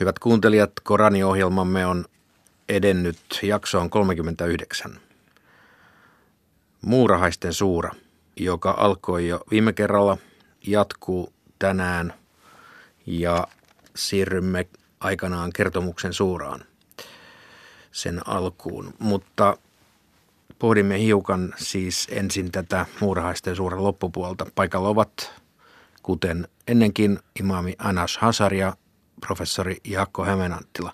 Hyvät kuuntelijat, Korani-ohjelmamme on edennyt jaksoon 39. Muurahaisten suura, joka alkoi jo viime kerralla, jatkuu tänään ja siirrymme aikanaan kertomuksen suuraan sen alkuun. Mutta pohdimme hiukan siis ensin tätä muurahaisten suuren loppupuolta. Paikalla ovat, kuten ennenkin, imaami Anas Hasar ja professori Jaakko Hämeenanttila.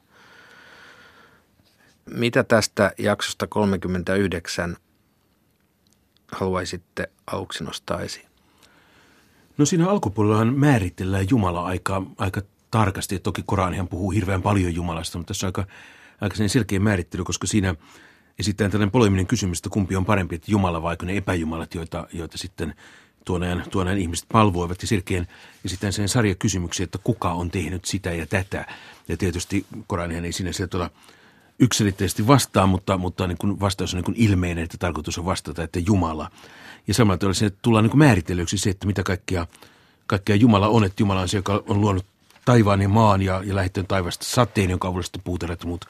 Mitä tästä jaksosta 39 haluaisitte aluksi nostaa esiin? No siinä alkupuolellahan määritellään Jumala aika, aika tarkasti. Toki Koranihan puhuu hirveän paljon Jumalasta, mutta tässä on aika, aika selkeä määrittely, koska siinä esitetään tällainen poleminen kysymys, että kumpi on parempi, että Jumala vai ne epäjumalat, joita, joita sitten tuoneen, tuoneen ihmiset palvoivat. Ja selkeän esitän sen sarjakysymyksiä, että kuka on tehnyt sitä ja tätä. Ja tietysti Koranihan ei sinä sieltä ole yksilitteisesti vastaa, mutta, mutta niin kuin vastaus on niin kuin ilmeinen, että tarkoitus on vastata, että Jumala. Ja samalla tavalla sinne tullaan niin määritellyksi se, että mitä kaikkea, kaikkea Jumala on, että Jumala on se, joka on luonut taivaan ja maan ja, ja lähettänyt taivasta sateen, jonka avulla sitten puuterat muut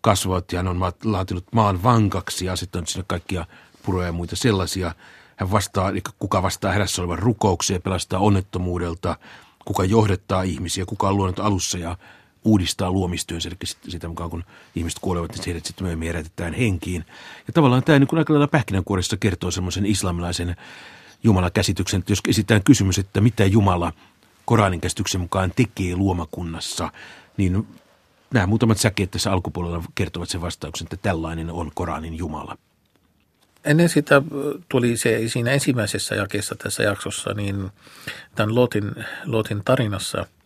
kasvavat. Ja hän on laatinut maan vankaksi ja asettanut sinne kaikkia puroja ja muita sellaisia. Hän vastaa, eli kuka vastaa hädässä olevan rukoukseen, pelastaa onnettomuudelta, kuka johdattaa ihmisiä, kuka on luonut alussa ja uudistaa luomistyönsä, eli sitä mukaan kun ihmiset kuolevat, niin heidät sitten myöhemmin herätetään henkiin. Ja tavallaan tämä niin aika lailla pähkinänkuoressa kertoo semmoisen islamilaisen Jumala-käsityksen, että jos esitään kysymys, että mitä Jumala Koranin käsityksen mukaan tekee luomakunnassa, niin nämä muutamat säkeet tässä alkupuolella kertovat sen vastauksen, että tällainen on Koranin Jumala. Ennen sitä tuli se siinä ensimmäisessä jakeessa tässä jaksossa, niin tämän Lotin, Lotin tarinassa –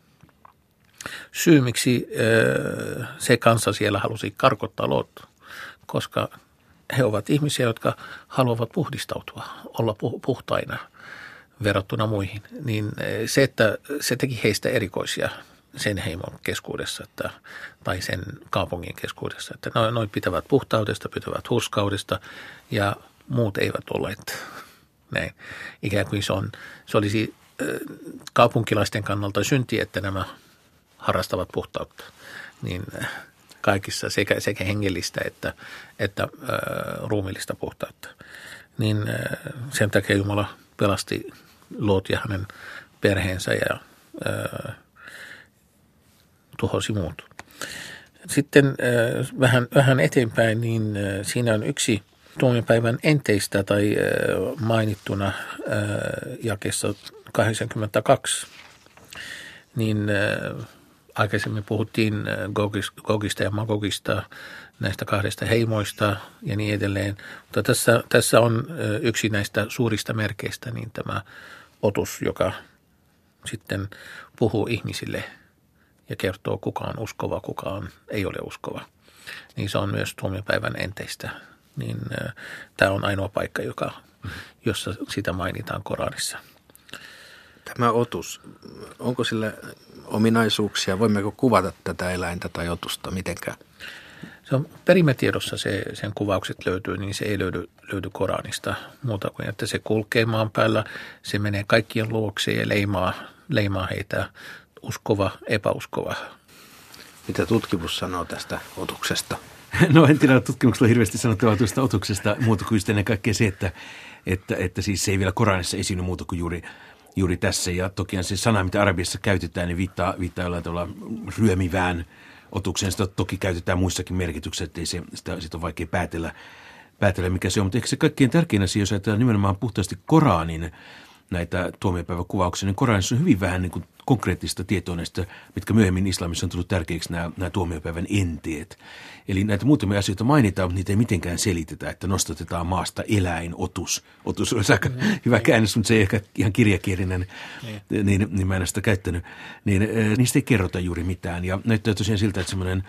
syy, miksi se kanssa siellä halusi karkottaa Lot, koska he ovat ihmisiä, jotka haluavat puhdistautua, olla puhtaina verrattuna muihin. Niin se, että se teki heistä erikoisia sen heimon keskuudessa että, tai sen kaupungin keskuudessa. Että noin, pitävät puhtaudesta, pitävät huskaudesta ja muut eivät olleet näin. Ikään kuin se, on, se olisi kaupunkilaisten kannalta synti, että nämä harrastavat puhtautta, niin kaikissa sekä, sekä hengellistä että, että ruumillista puhtautta. Niin sen takia Jumala pelasti Loot ja hänen perheensä ja tuhosi muut. Sitten äh, vähän, vähän eteenpäin, niin äh, siinä on yksi tuomiopäivän enteistä tai äh, mainittuna jakessa 82, niin aikaisemmin puhuttiin Gogista ja Magogista, näistä kahdesta heimoista ja niin edelleen. Mutta tässä, tässä on yksi näistä suurista merkeistä, niin tämä otus, joka sitten puhuu ihmisille ja kertoo, kuka on uskova, kuka on, ei ole uskova. Niin se on myös tuomiopäivän enteistä. Niin äh, tämä on ainoa paikka, joka, jossa sitä mainitaan Koranissa. Tämä otus, onko sillä ominaisuuksia? Voimmeko kuvata tätä eläintä tai otusta mitenkään? Se on perimätiedossa se, sen kuvaukset löytyy, niin se ei löydy, löydy Koranista muuta kuin, että se kulkee maan päällä, se menee kaikkien luokse ja leimaa, leimaa heitä uskova, epäuskova. Mitä tutkimus sanoo tästä otuksesta? No en tiedä, tutkimuksella hirveästi sanottavaa tuosta otuksesta muuta kuin ennen kaikkea se, että, että, että siis se ei vielä Koranissa esiinny muuta kuin juuri juuri tässä. Ja toki se sana, mitä arabiassa käytetään, niin viittaa, viittaa jollain tavalla ryömivään otukseen. Sitä toki käytetään muissakin merkityksissä, että se, sitä, sitä on vaikea päätellä, päätellä, mikä se on. Mutta ehkä se kaikkein tärkein asia, jos ajatellaan nimenomaan puhtaasti Koranin näitä tuomiopäiväkuvauksia, niin Koranissa on hyvin vähän niin kuin konkreettista tietoa näistä, mitkä myöhemmin islamissa on tullut tärkeiksi nämä, nämä tuomiopäivän enteet. Eli näitä muutamia asioita mainitaan, mutta niitä ei mitenkään selitetä, että nostatetaan maasta eläin, otus. Otus on aika mm, hyvä niin. käännös, mutta se ei ehkä ihan kirjakielinen, niin, niin, niin mä en sitä käyttänyt. Niin, äh, niistä ei kerrota juuri mitään. Ja näyttää tosiaan siltä, että semmoinen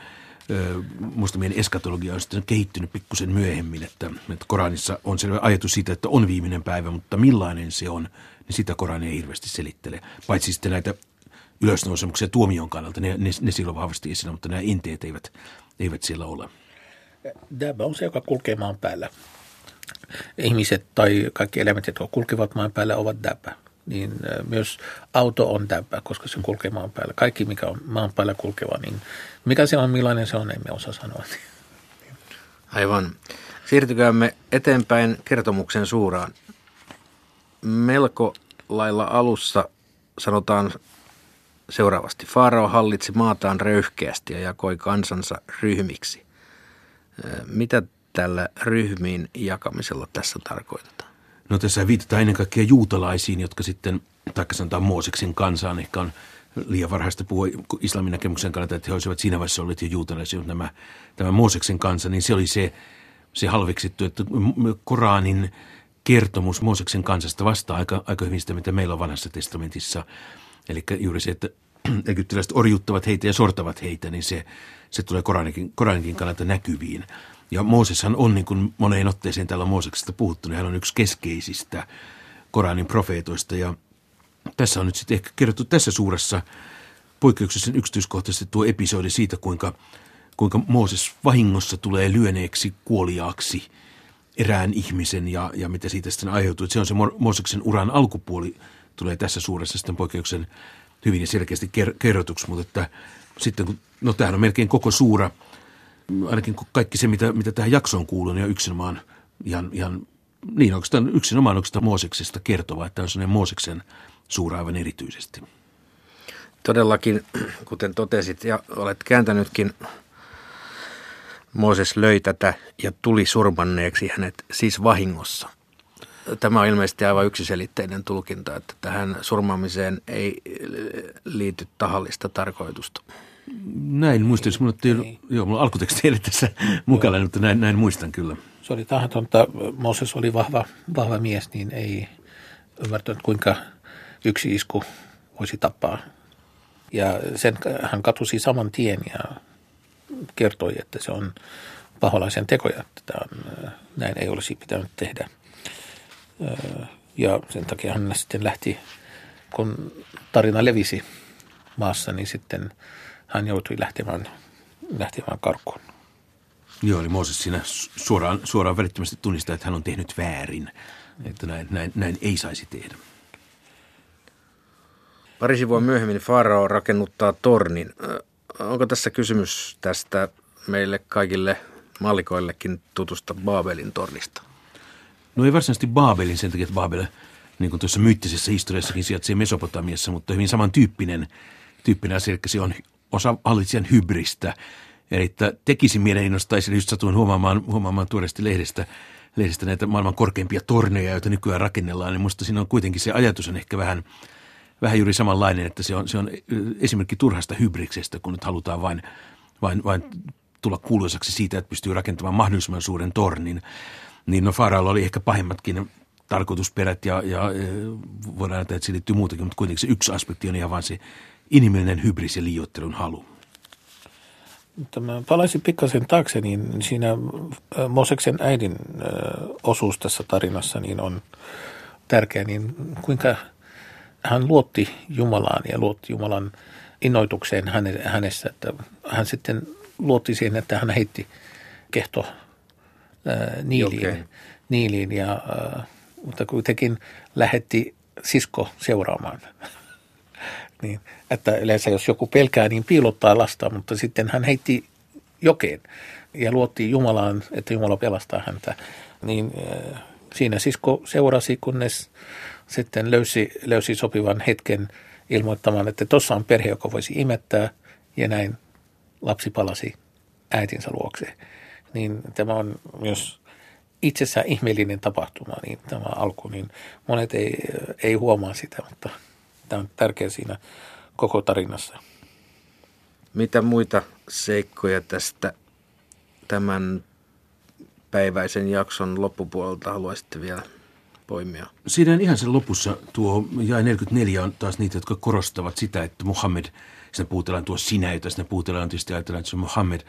mustamien eskatologia on sitten kehittynyt pikkusen myöhemmin, että, että Koranissa on selvä ajatus siitä, että on viimeinen päivä, mutta millainen se on, niin sitä Korani ei hirveästi selittele. Paitsi sitten näitä ylösnousemuksia tuomion kannalta, ne, ne, ne silloin vahvasti esillä, mutta nämä inteet eivät, eivät siellä ole. Dabba on se, joka kulkee maan päällä. Ihmiset tai kaikki eläimet, jotka kulkevat maan päällä, ovat dabba. Niin myös auto on täppä, koska se kulkee maan päällä. Kaikki, mikä on maan päällä kulkeva, niin mikä se on, millainen se on, emme osaa sanoa. Aivan. Siirtykäämme eteenpäin kertomuksen suuraan. Melko lailla alussa sanotaan seuraavasti. Faarao hallitsi maataan röyhkeästi ja jakoi kansansa ryhmiksi. Mitä tällä ryhmiin jakamisella tässä tarkoitetaan? No tässä viitataan ennen kaikkea juutalaisiin, jotka sitten, taikka sanotaan Mooseksen kansaan, ehkä on liian varhaista puhua islamin näkemyksen kannalta, että he olisivat siinä vaiheessa olleet jo juutalaisia, mutta nämä, tämä Mooseksen kansa, niin se oli se, se halveksittu, että Koranin kertomus Mooseksen kansasta vastaa aika, aika hyvin sitä, mitä meillä on vanhassa testamentissa. Eli juuri se, että egyptiläiset orjuttavat heitä ja sortavat heitä, niin se, se tulee Koraninkin, Koraninkin kannalta näkyviin. Ja Mooseshan on, niin kuin moneen otteeseen täällä Mooseksesta puhuttu, niin hän on yksi keskeisistä Koranin profeetoista. Ja tässä on nyt sitten ehkä kerrottu tässä suuressa poikkeuksellisen yksityiskohtaisesti tuo episodi siitä, kuinka, kuinka Mooses vahingossa tulee lyöneeksi kuoliaaksi erään ihmisen ja, ja mitä siitä sitten aiheutuu. Se on se Mooseksen uran alkupuoli, tulee tässä suuressa sitten poikkeuksen hyvin ja selkeästi kerrotuksi, mutta että sitten kun, no tämähän on melkein koko suura – ainakin kaikki se, mitä, mitä tähän jaksoon kuuluu, niin on yksinomaan ihan, ihan niin oikeastaan yksinomaan oikeastaan Mooseksesta kertova, että on sellainen Mooseksen suura aivan erityisesti. Todellakin, kuten totesit ja olet kääntänytkin, Mooses löi tätä ja tuli surmanneeksi hänet siis vahingossa. Tämä on ilmeisesti aivan yksiselitteinen tulkinta, että tähän surmaamiseen ei liity tahallista tarkoitusta. Näin muistan, jos mulla, ei, joo, mulla alkuteksti ei tässä mukana, mutta näin, näin muistan kyllä. Se oli tahatonta. Moses oli vahva, vahva mies, niin ei ymmärtänyt kuinka yksi isku voisi tappaa. Ja sen hän katusi saman tien ja kertoi, että se on paholaisen tekoja, että on, näin ei olisi pitänyt tehdä. Ja sen takia hän sitten lähti, kun tarina levisi maassa, niin sitten – hän joutui lähtemään, lähtemään karkuun. Joo, eli Mooses siinä suoraan, suoraan välittömästi tunnistaa, että hän on tehnyt väärin, että näin, näin, näin ei saisi tehdä. Pari sivua myöhemmin Farao rakennuttaa tornin. Onko tässä kysymys tästä meille kaikille mallikoillekin tutusta Baabelin tornista? No ei varsinaisesti Baabelin sen takia, että Baabel, niin kuin tuossa myyttisessä historiassakin sijaitsee Mesopotamiassa, mutta hyvin samantyyppinen tyyppinen asia, eli se on osa hallitsijan hybristä. Eli että tekisi mielenkiinnostaisi, just satuin huomaamaan, huomaamaan tuoreesti lehdestä, lehdestä näitä maailman korkeimpia torneja, joita nykyään rakennellaan, niin minusta siinä on kuitenkin se ajatus on ehkä vähän, vähän juuri samanlainen, että se on, se on esimerkki turhasta hybriksestä, kun nyt halutaan vain, vain, vain tulla kuuluisaksi siitä, että pystyy rakentamaan mahdollisimman suuren tornin. Niin no Faraalla oli ehkä pahimmatkin tarkoitusperät ja, ja voidaan ajatella, että se liittyy muutakin, mutta kuitenkin se yksi aspekti on ihan vain se inhimillinen hybris ja liiottelun halu. Mutta mä palaisin pikkasen taakse, niin siinä Moseksen äidin osuus tässä tarinassa niin on tärkeä, niin kuinka hän luotti Jumalaan ja luotti Jumalan innoitukseen hänessä, että hän sitten luotti siihen, että hän heitti kehto niiliin, niiliin ja, mutta kuitenkin lähetti sisko seuraamaan niin, että yleensä jos joku pelkää, niin piilottaa lasta, mutta sitten hän heitti jokeen ja luotti Jumalaan, että Jumala pelastaa häntä. Niin äh, siinä sisko seurasi, kunnes sitten löysi, löysi sopivan hetken ilmoittamaan, että tuossa on perhe, joka voisi imettää ja näin lapsi palasi äitinsä luokse. Niin tämä on myös itsessään ihmeellinen tapahtuma, niin tämä alku, niin monet ei, ei huomaa sitä, mutta – Tämä on tärkeä siinä koko tarinassa. Mitä muita seikkoja tästä tämän päiväisen jakson loppupuolelta haluaisitte vielä poimia? Siinä ihan sen lopussa tuo jae 44 on taas niitä, jotka korostavat sitä, että Muhammed, siinä puhutellaan tuo sinä, jota siinä puhutellaan tietysti ajatellaan, että se on Muhammed,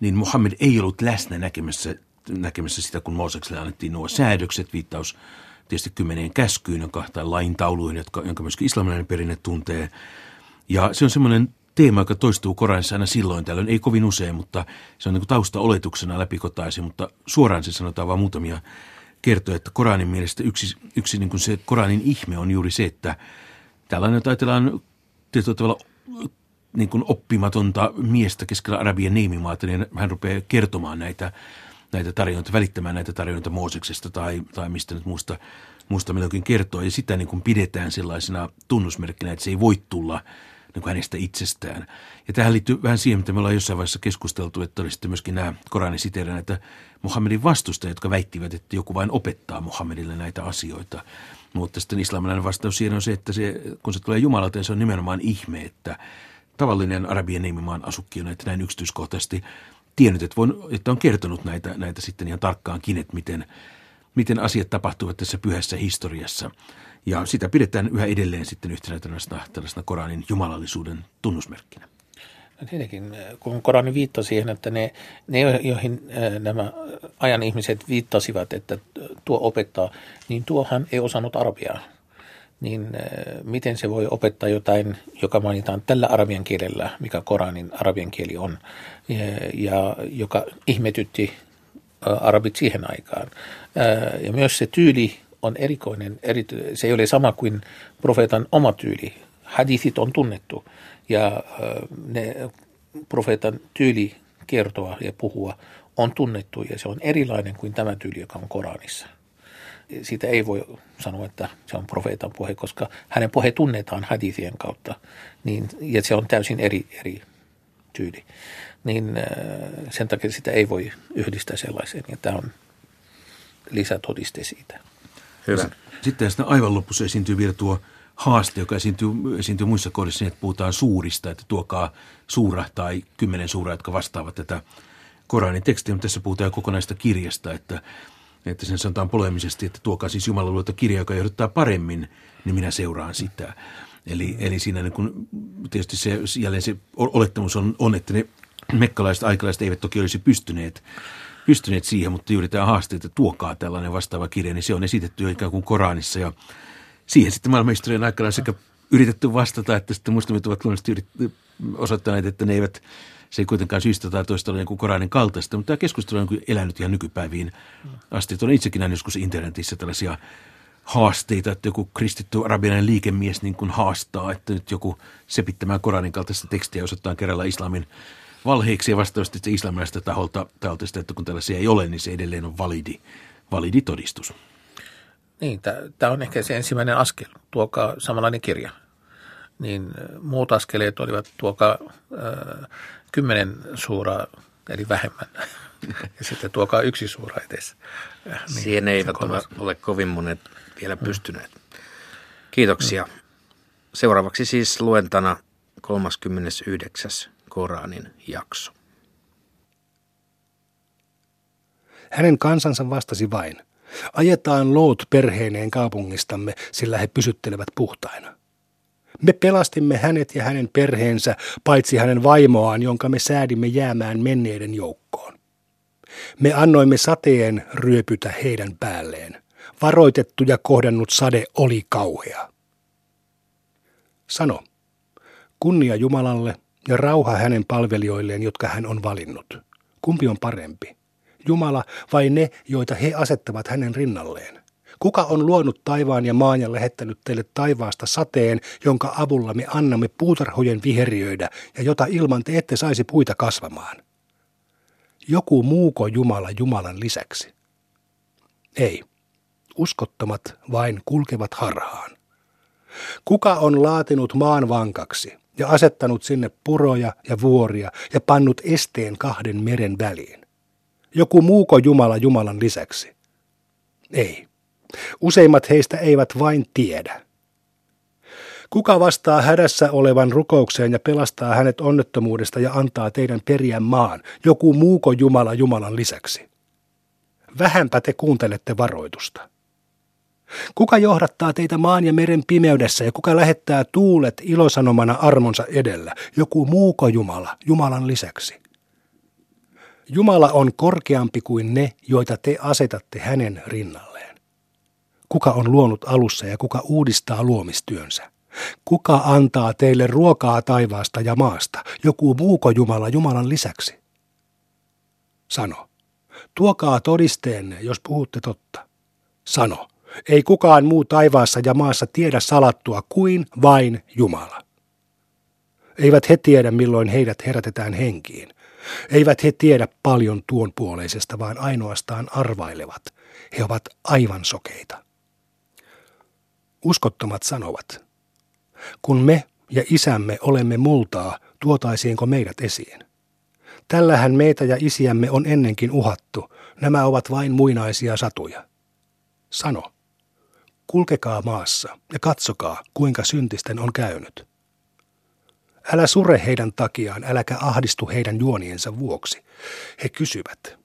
niin Muhammed ei ollut läsnä näkemässä, näkemässä sitä, kun Moosekselle annettiin nuo säädökset, viittaus tietysti kymmeneen käskyyn, jonka, tai laintauluihin, jotka, jonka myöskin islamilainen perinne tuntee. Ja se on semmoinen teema, joka toistuu Koranissa aina silloin tällöin, ei kovin usein, mutta se on niin tausta-oletuksena läpikotaisin, mutta suoraan se sanotaan vain muutamia kertoo, että Koranin mielestä yksi, yksi niin kuin se Koranin ihme on juuri se, että tällainen, että ajatellaan tietyllä tavalla niin kuin oppimatonta miestä keskellä Arabian niimimaata, niin hän rupeaa kertomaan näitä, näitä tarinoita, välittämään näitä tarinoita Mooseksesta tai, tai mistä nyt muusta, muusta milloinkin kertoo. Ja sitä niin kuin pidetään sellaisena tunnusmerkkinä, että se ei voi tulla niin kuin hänestä itsestään. Ja tähän liittyy vähän siihen, mitä me ollaan jossain vaiheessa keskusteltu, että oli sitten myöskin nämä Koranin siteerän, että Muhammedin vastustajat, jotka väittivät, että joku vain opettaa Muhammedille näitä asioita. Mutta sitten islamilainen vastaus siihen on se, että se, kun se tulee Jumalalta, niin se on nimenomaan ihme, että tavallinen Arabian nimimaan asukki on näitä näin yksityiskohtaisesti tiennyt, että, voin, että on kertonut näitä, näitä sitten ihan tarkkaankin, että miten, miten asiat tapahtuvat tässä pyhässä historiassa. Ja sitä pidetään yhä edelleen sitten yhtenä tällaisena, tällaisena Koranin jumalallisuuden tunnusmerkkinä. No tietenkin, kun Korani viittasi siihen, että ne, ne joihin nämä ajan ihmiset viittasivat, että tuo opettaa, niin tuohan ei osannut arabiaa. Niin miten se voi opettaa jotain, joka mainitaan tällä arabian kielellä, mikä Koranin arabian kieli on, ja, joka ihmetytti arabit siihen aikaan. Ja myös se tyyli on erikoinen, se ei ole sama kuin profeetan oma tyyli. Hadithit on tunnettu ja ne profeetan tyyli kertoa ja puhua on tunnettu ja se on erilainen kuin tämä tyyli, joka on Koranissa. Siitä ei voi sanoa, että se on profeetan puhe, koska hänen puhe tunnetaan hadithien kautta niin, ja se on täysin eri, eri tyyli. Niin sen takia sitä ei voi yhdistää sellaiseen ja tämä on lisätodiste siitä. Hyvä. Sitten sitä aivan lopussa esiintyy vielä tuo haaste, joka esiintyy, esiintyy muissa kohdissa, että puhutaan suurista, että tuokaa suura tai kymmenen suuraa, jotka vastaavat tätä Koranin tekstiä, mutta tässä puhutaan kokonaista kirjasta, että, että sen sanotaan polemisesti, että tuokaa siis Jumalan luota kirja, joka johdattaa paremmin, niin minä seuraan sitä. Eli, eli siinä niin kun, tietysti se, jälleen se olettamus on, on, että ne mekkalaiset aikalaiset eivät toki olisi pystyneet pystyneet siihen, mutta juuri tämä haaste, että tuokaa tällainen vastaava kirja, niin se on esitetty ikään kuin Koranissa ja siihen sitten maailmanhistorian aikana sekä yritetty vastata, että sitten muslimit ovat luonnollisesti osoittaneet, että ne eivät, se ei kuitenkaan syystä tai toista ole niin Koranin kaltaista, mutta tämä keskustelu on elänyt ihan nykypäiviin asti. Olen itsekin näin joskus internetissä tällaisia haasteita, että joku kristitty arabialainen liikemies niin kuin haastaa, että nyt joku sepittämään Koranin kaltaista tekstiä osoittaa kerralla islamin valheiksi ja vastaavasti se islamilaista taholta, taholta sitä, että kun tällaisia ei ole, niin se edelleen on validi, validi todistus. Niin, tämä on ehkä se ensimmäinen askel, tuokaa samanlainen kirja. Niin muut askeleet olivat tuokaa äh, kymmenen suuraa, eli vähemmän. ja sitten tuokaa yksi suura edes. Niin, Siihen eivät ole, ole kovin monet vielä pystyneet. Kiitoksia. Seuraavaksi siis luentana 39. Koranin jakso. Hänen kansansa vastasi vain, ajetaan loot perheineen kaupungistamme, sillä he pysyttelevät puhtaina. Me pelastimme hänet ja hänen perheensä, paitsi hänen vaimoaan, jonka me säädimme jäämään menneiden joukkoon. Me annoimme sateen ryöpytä heidän päälleen. Varoitettu ja kohdannut sade oli kauhea. Sano, kunnia Jumalalle ja rauha hänen palvelijoilleen, jotka hän on valinnut. Kumpi on parempi? Jumala vai ne, joita he asettavat hänen rinnalleen? Kuka on luonut taivaan ja maan ja lähettänyt teille taivaasta sateen, jonka avulla me annamme puutarhojen viheriöidä ja jota ilman te ette saisi puita kasvamaan? Joku muuko Jumala Jumalan lisäksi? Ei. Uskottomat vain kulkevat harhaan. Kuka on laatinut maan vankaksi? ja asettanut sinne puroja ja vuoria ja pannut esteen kahden meren väliin. Joku muuko Jumala Jumalan lisäksi? Ei. Useimmat heistä eivät vain tiedä. Kuka vastaa hädässä olevan rukoukseen ja pelastaa hänet onnettomuudesta ja antaa teidän periän maan? Joku muuko Jumala Jumalan lisäksi? Vähänpä te kuuntelette varoitusta. Kuka johdattaa teitä maan ja meren pimeydessä ja kuka lähettää tuulet ilosanomana armonsa edellä? Joku muuko Jumala, Jumalan lisäksi. Jumala on korkeampi kuin ne, joita te asetatte hänen rinnalleen. Kuka on luonut alussa ja kuka uudistaa luomistyönsä? Kuka antaa teille ruokaa taivaasta ja maasta? Joku muuko Jumala Jumalan lisäksi? Sano, tuokaa todisteenne, jos puhutte totta. Sano, ei kukaan muu taivaassa ja maassa tiedä salattua kuin vain Jumala. Eivät he tiedä, milloin heidät herätetään henkiin. Eivät he tiedä paljon tuon puoleisesta, vaan ainoastaan arvailevat. He ovat aivan sokeita. Uskottomat sanovat, kun me ja isämme olemme multaa, tuotaisiinko meidät esiin? Tällähän meitä ja isiämme on ennenkin uhattu. Nämä ovat vain muinaisia satuja. Sano, kulkekaa maassa ja katsokaa, kuinka syntisten on käynyt. Älä sure heidän takiaan, äläkä ahdistu heidän juoniensa vuoksi. He kysyvät,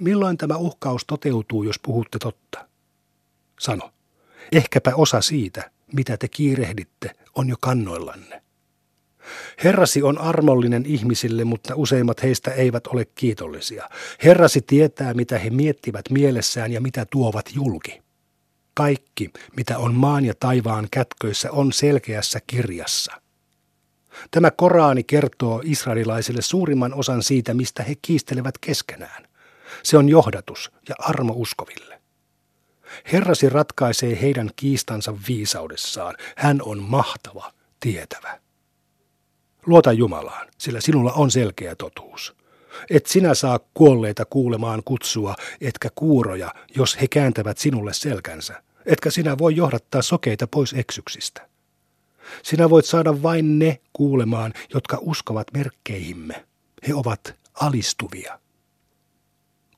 milloin tämä uhkaus toteutuu, jos puhutte totta? Sano, ehkäpä osa siitä, mitä te kiirehditte, on jo kannoillanne. Herrasi on armollinen ihmisille, mutta useimmat heistä eivät ole kiitollisia. Herrasi tietää, mitä he miettivät mielessään ja mitä tuovat julki. Kaikki, mitä on maan ja taivaan kätköissä, on selkeässä kirjassa. Tämä Koraani kertoo israelilaisille suurimman osan siitä, mistä he kiistelevät keskenään. Se on johdatus ja armo uskoville. Herrasi ratkaisee heidän kiistansa viisaudessaan. Hän on mahtava, tietävä. Luota Jumalaan, sillä sinulla on selkeä totuus. Et sinä saa kuolleita kuulemaan kutsua, etkä kuuroja, jos he kääntävät sinulle selkänsä. Etkä sinä voi johdattaa sokeita pois eksyksistä. Sinä voit saada vain ne kuulemaan, jotka uskovat merkkeihimme. He ovat alistuvia.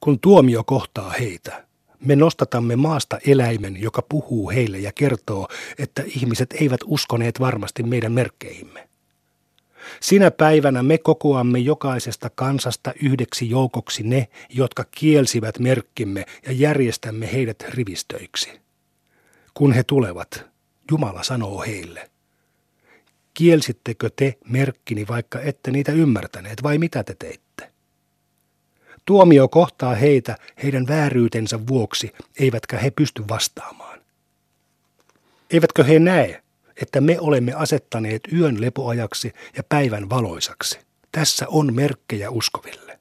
Kun tuomio kohtaa heitä, me nostatamme maasta eläimen, joka puhuu heille ja kertoo, että ihmiset eivät uskoneet varmasti meidän merkkeihimme. Sinä päivänä me kokoamme jokaisesta kansasta yhdeksi joukoksi ne, jotka kielsivät merkkimme ja järjestämme heidät rivistöiksi. Kun he tulevat, Jumala sanoo heille, kielsittekö te merkkini, vaikka ette niitä ymmärtäneet, vai mitä te teitte? Tuomio kohtaa heitä heidän vääryytensä vuoksi, eivätkä he pysty vastaamaan. Eivätkö he näe, että me olemme asettaneet yön lepoajaksi ja päivän valoisaksi? Tässä on merkkejä uskoville.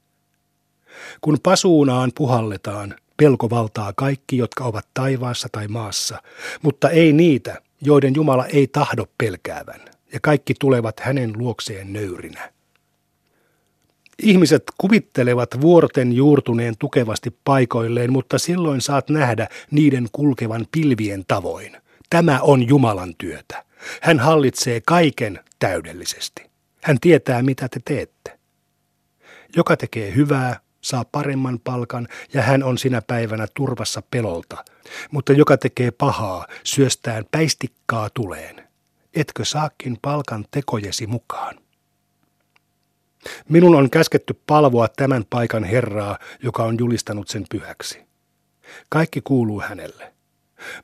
Kun pasuunaan puhalletaan, pelko valtaa kaikki, jotka ovat taivaassa tai maassa, mutta ei niitä, joiden Jumala ei tahdo pelkäävän, ja kaikki tulevat hänen luokseen nöyrinä. Ihmiset kuvittelevat vuorten juurtuneen tukevasti paikoilleen, mutta silloin saat nähdä niiden kulkevan pilvien tavoin. Tämä on Jumalan työtä. Hän hallitsee kaiken täydellisesti. Hän tietää, mitä te teette. Joka tekee hyvää, saa paremman palkan ja hän on sinä päivänä turvassa pelolta. Mutta joka tekee pahaa, syöstään päistikkaa tuleen. Etkö saakin palkan tekojesi mukaan? Minun on käsketty palvoa tämän paikan Herraa, joka on julistanut sen pyhäksi. Kaikki kuuluu hänelle.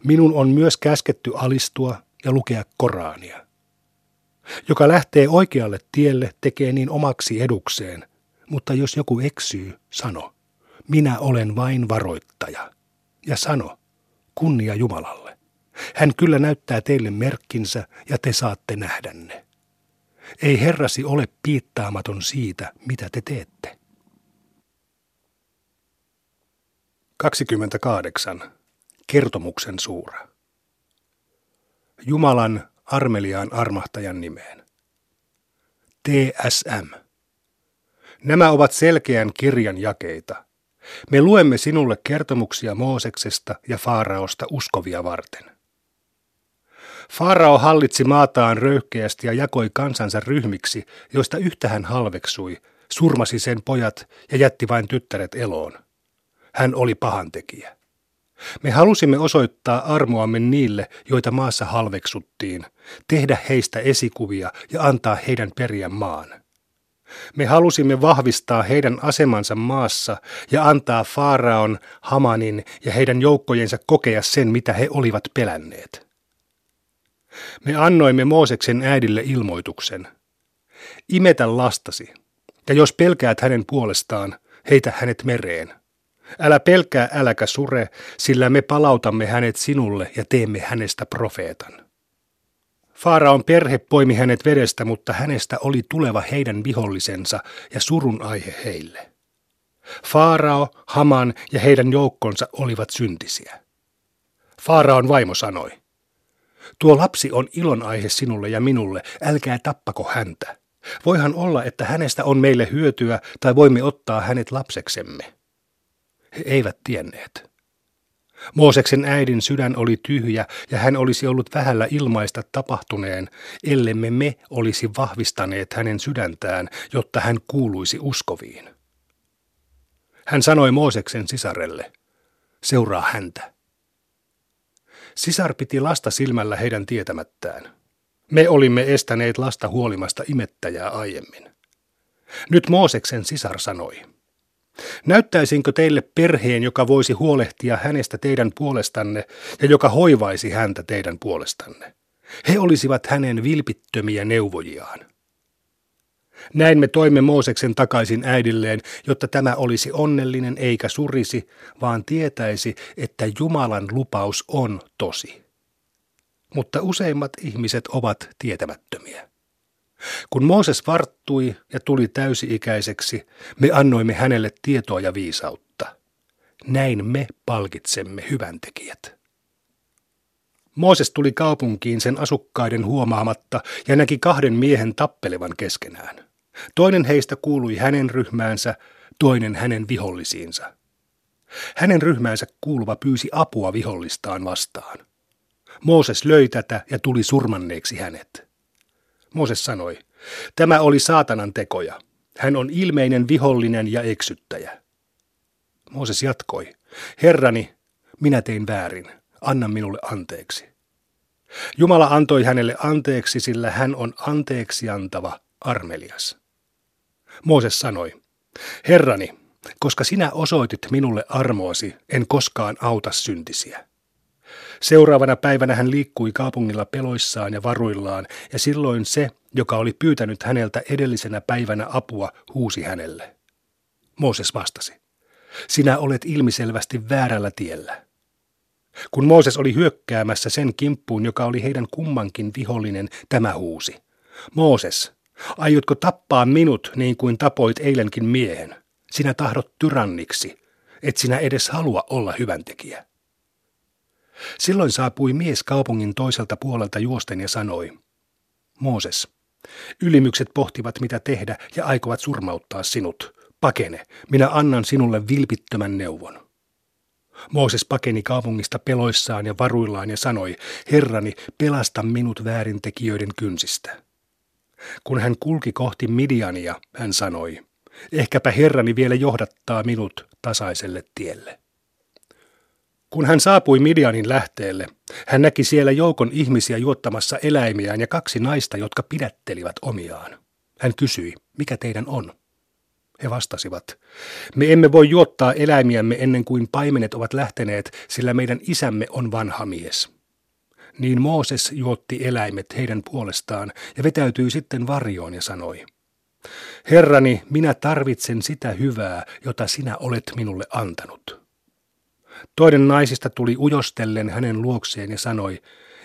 Minun on myös käsketty alistua ja lukea Koraania. Joka lähtee oikealle tielle, tekee niin omaksi edukseen, mutta jos joku eksyy, sano, minä olen vain varoittaja. Ja sano, kunnia Jumalalle. Hän kyllä näyttää teille merkkinsä ja te saatte nähdä ne. Ei Herrasi ole piittaamaton siitä, mitä te teette. 28. Kertomuksen suura. Jumalan armeliaan armahtajan nimeen. TSM. Nämä ovat selkeän kirjan jakeita. Me luemme sinulle kertomuksia Mooseksesta ja Faaraosta uskovia varten. Farao hallitsi maataan röyhkeästi ja jakoi kansansa ryhmiksi, joista yhtä hän halveksui, surmasi sen pojat ja jätti vain tyttäret eloon. Hän oli pahantekijä. Me halusimme osoittaa armoamme niille, joita maassa halveksuttiin, tehdä heistä esikuvia ja antaa heidän periä maan. Me halusimme vahvistaa heidän asemansa maassa ja antaa Faaraon, Hamanin ja heidän joukkojensa kokea sen, mitä he olivat pelänneet. Me annoimme Mooseksen äidille ilmoituksen. Imetä lastasi, ja jos pelkäät hänen puolestaan, heitä hänet mereen. Älä pelkää, äläkä sure, sillä me palautamme hänet sinulle ja teemme hänestä profeetan. Faaraon perhe poimi hänet vedestä, mutta hänestä oli tuleva heidän vihollisensa ja surun aihe heille. Faarao, Haman ja heidän joukkonsa olivat syntisiä. Faaraon vaimo sanoi, tuo lapsi on ilonaihe sinulle ja minulle, älkää tappako häntä. Voihan olla, että hänestä on meille hyötyä tai voimme ottaa hänet lapseksemme. He eivät tienneet. Mooseksen äidin sydän oli tyhjä ja hän olisi ollut vähällä ilmaista tapahtuneen, ellemme me olisi vahvistaneet hänen sydäntään, jotta hän kuuluisi uskoviin. Hän sanoi Mooseksen sisarelle, seuraa häntä. Sisar piti lasta silmällä heidän tietämättään. Me olimme estäneet lasta huolimasta imettäjää aiemmin. Nyt Mooseksen sisar sanoi, Näyttäisinkö teille perheen, joka voisi huolehtia hänestä teidän puolestanne ja joka hoivaisi häntä teidän puolestanne? He olisivat hänen vilpittömiä neuvojiaan. Näin me toimme Mooseksen takaisin äidilleen, jotta tämä olisi onnellinen eikä surisi, vaan tietäisi, että Jumalan lupaus on tosi. Mutta useimmat ihmiset ovat tietämättömiä. Kun Mooses varttui ja tuli täysi-ikäiseksi, me annoimme hänelle tietoa ja viisautta. Näin me palkitsemme hyväntekijät. Mooses tuli kaupunkiin sen asukkaiden huomaamatta ja näki kahden miehen tappelevan keskenään. Toinen heistä kuului hänen ryhmäänsä, toinen hänen vihollisiinsa. Hänen ryhmäänsä kuuluva pyysi apua vihollistaan vastaan. Mooses löi tätä ja tuli surmanneeksi hänet. Mooses sanoi, tämä oli saatanan tekoja. Hän on ilmeinen vihollinen ja eksyttäjä. Mooses jatkoi, Herrani, minä tein väärin, anna minulle anteeksi. Jumala antoi hänelle anteeksi, sillä hän on anteeksi antava, armelias. Mooses sanoi, Herrani, koska sinä osoitit minulle armoasi, en koskaan auta syntisiä. Seuraavana päivänä hän liikkui kaupungilla peloissaan ja varuillaan, ja silloin se, joka oli pyytänyt häneltä edellisenä päivänä apua, huusi hänelle. Mooses vastasi, sinä olet ilmiselvästi väärällä tiellä. Kun Mooses oli hyökkäämässä sen kimppuun, joka oli heidän kummankin vihollinen, tämä huusi. Mooses, aiotko tappaa minut niin kuin tapoit eilenkin miehen? Sinä tahdot tyranniksi, et sinä edes halua olla hyväntekijä. Silloin saapui mies kaupungin toiselta puolelta juosten ja sanoi, Mooses, ylimykset pohtivat mitä tehdä ja aikovat surmauttaa sinut. Pakene, minä annan sinulle vilpittömän neuvon. Mooses pakeni kaupungista peloissaan ja varuillaan ja sanoi, Herrani, pelasta minut väärintekijöiden kynsistä. Kun hän kulki kohti Midiania, hän sanoi, ehkäpä Herrani vielä johdattaa minut tasaiselle tielle. Kun hän saapui Midianin lähteelle, hän näki siellä joukon ihmisiä juottamassa eläimiään ja kaksi naista, jotka pidättelivät omiaan. Hän kysyi, mikä teidän on? He vastasivat, me emme voi juottaa eläimiämme ennen kuin paimenet ovat lähteneet, sillä meidän isämme on vanha mies. Niin Mooses juotti eläimet heidän puolestaan ja vetäytyi sitten varjoon ja sanoi, Herrani, minä tarvitsen sitä hyvää, jota sinä olet minulle antanut. Toinen naisista tuli ujostellen hänen luokseen ja sanoi,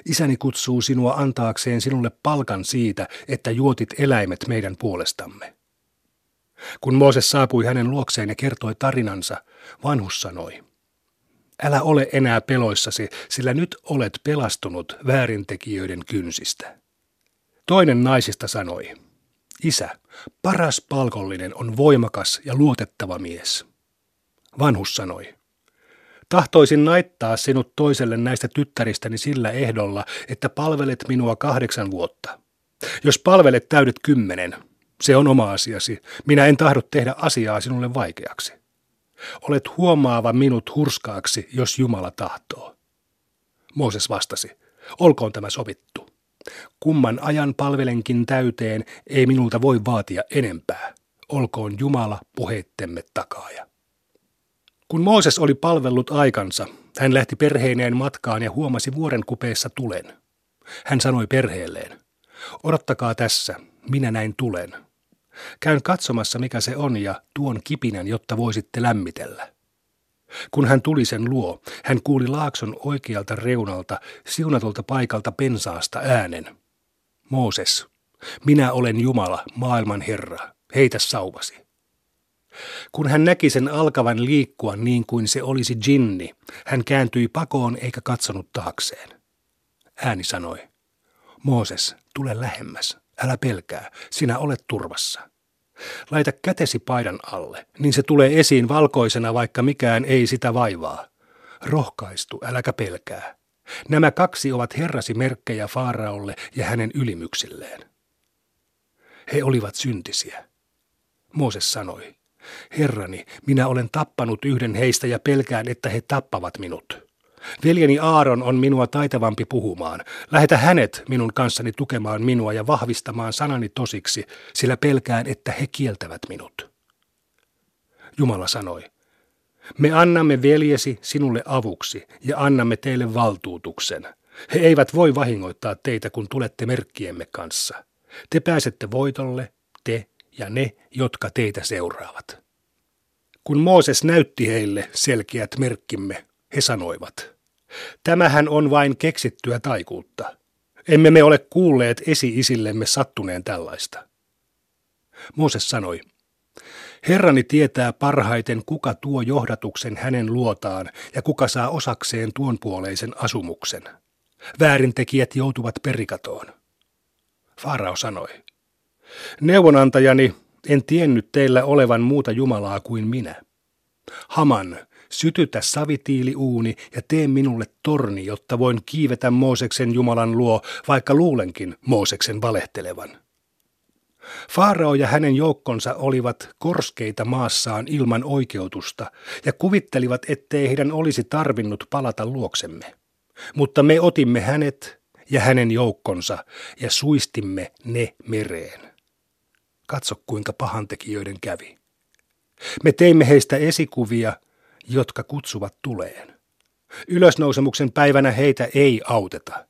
Isäni kutsuu sinua antaakseen sinulle palkan siitä, että juotit eläimet meidän puolestamme. Kun Mooses saapui hänen luokseen ja kertoi tarinansa, vanhus sanoi, Älä ole enää peloissasi, sillä nyt olet pelastunut väärintekijöiden kynsistä. Toinen naisista sanoi, Isä, paras palkollinen on voimakas ja luotettava mies. Vanhus sanoi, Tahtoisin naittaa sinut toiselle näistä tyttäristäni sillä ehdolla, että palvelet minua kahdeksan vuotta. Jos palvelet täydet kymmenen, se on oma asiasi. Minä en tahdo tehdä asiaa sinulle vaikeaksi. Olet huomaava minut hurskaaksi, jos Jumala tahtoo. Mooses vastasi, olkoon tämä sovittu. Kumman ajan palvelenkin täyteen, ei minulta voi vaatia enempää. Olkoon Jumala puheittemme takaaja. Kun Mooses oli palvellut aikansa, hän lähti perheineen matkaan ja huomasi vuoren kupeessa tulen. Hän sanoi perheelleen, odottakaa tässä, minä näin tulen. Käyn katsomassa, mikä se on, ja tuon kipinän, jotta voisitte lämmitellä. Kun hän tuli sen luo, hän kuuli laakson oikealta reunalta, siunatulta paikalta pensaasta äänen. Mooses, minä olen Jumala, maailman Herra, heitä sauvasi. Kun hän näki sen alkavan liikkua niin kuin se olisi jinni, hän kääntyi pakoon eikä katsonut taakseen. Ääni sanoi, Mooses, tule lähemmäs, älä pelkää, sinä olet turvassa. Laita kätesi paidan alle, niin se tulee esiin valkoisena, vaikka mikään ei sitä vaivaa. Rohkaistu, äläkä pelkää. Nämä kaksi ovat herrasi merkkejä Faaraolle ja hänen ylimyksilleen. He olivat syntisiä. Mooses sanoi, Herrani, minä olen tappanut yhden heistä ja pelkään, että he tappavat minut. Veljeni Aaron on minua taitavampi puhumaan. Lähetä hänet minun kanssani tukemaan minua ja vahvistamaan sanani tosiksi, sillä pelkään, että he kieltävät minut. Jumala sanoi, me annamme veljesi sinulle avuksi ja annamme teille valtuutuksen. He eivät voi vahingoittaa teitä, kun tulette merkkiemme kanssa. Te pääsette voitolle, te ja ne, jotka teitä seuraavat. Kun Mooses näytti heille selkeät merkkimme, he sanoivat, tämähän on vain keksittyä taikuutta. Emme me ole kuulleet esi-isillemme sattuneen tällaista. Mooses sanoi, Herrani tietää parhaiten, kuka tuo johdatuksen hänen luotaan ja kuka saa osakseen tuon puoleisen asumuksen. Väärintekijät joutuvat perikatoon. Farao sanoi, Neuvonantajani, en tiennyt teillä olevan muuta Jumalaa kuin minä. Haman, sytytä savitiiliuuni ja tee minulle torni, jotta voin kiivetä Mooseksen Jumalan luo, vaikka luulenkin Mooseksen valehtelevan. Faarao ja hänen joukkonsa olivat korskeita maassaan ilman oikeutusta ja kuvittelivat, ettei heidän olisi tarvinnut palata luoksemme. Mutta me otimme hänet ja hänen joukkonsa ja suistimme ne mereen. Katso kuinka pahantekijöiden kävi. Me teimme heistä esikuvia, jotka kutsuvat tuleen. Ylösnousemuksen päivänä heitä ei auteta.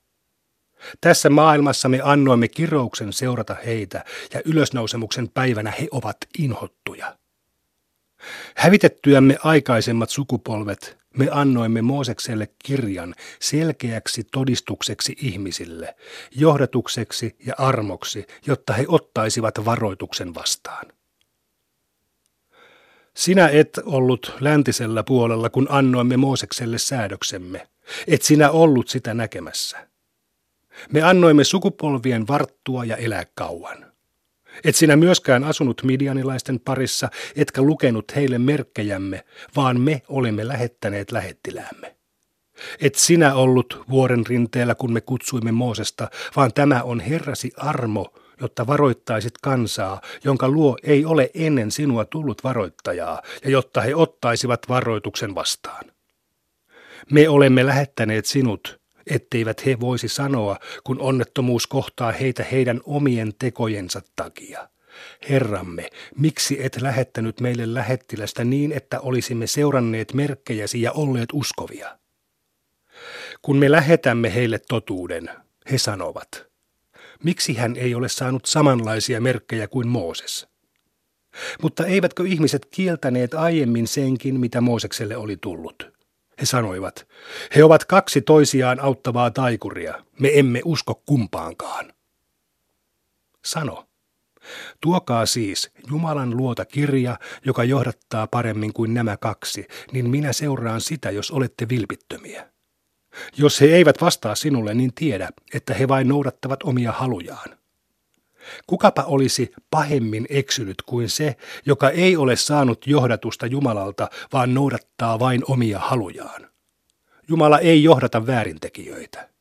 Tässä maailmassa me annoimme kirouksen seurata heitä, ja ylösnousemuksen päivänä he ovat inhottuja. Hävitettyämme aikaisemmat sukupolvet me annoimme Moosekselle kirjan selkeäksi todistukseksi ihmisille, johdatukseksi ja armoksi, jotta he ottaisivat varoituksen vastaan. Sinä et ollut läntisellä puolella, kun annoimme Moosekselle säädöksemme. Et sinä ollut sitä näkemässä. Me annoimme sukupolvien varttua ja elää kauan. Et sinä myöskään asunut midianilaisten parissa, etkä lukenut heille merkkejämme, vaan me olemme lähettäneet lähettiläämme. Et sinä ollut vuoren rinteellä, kun me kutsuimme Moosesta, vaan tämä on Herrasi armo, jotta varoittaisit kansaa, jonka luo ei ole ennen sinua tullut varoittajaa, ja jotta he ottaisivat varoituksen vastaan. Me olemme lähettäneet sinut, etteivät he voisi sanoa, kun onnettomuus kohtaa heitä heidän omien tekojensa takia. Herramme, miksi et lähettänyt meille lähettilästä niin, että olisimme seuranneet merkkejäsi ja olleet uskovia? Kun me lähetämme heille totuuden, he sanovat, miksi hän ei ole saanut samanlaisia merkkejä kuin Mooses? Mutta eivätkö ihmiset kieltäneet aiemmin senkin, mitä Moosekselle oli tullut? He sanoivat, he ovat kaksi toisiaan auttavaa taikuria, me emme usko kumpaankaan. Sano, tuokaa siis Jumalan luota kirja, joka johdattaa paremmin kuin nämä kaksi, niin minä seuraan sitä, jos olette vilpittömiä. Jos he eivät vastaa sinulle, niin tiedä, että he vain noudattavat omia halujaan. Kukapa olisi pahemmin eksynyt kuin se, joka ei ole saanut johdatusta Jumalalta, vaan noudattaa vain omia halujaan. Jumala ei johdata väärintekijöitä.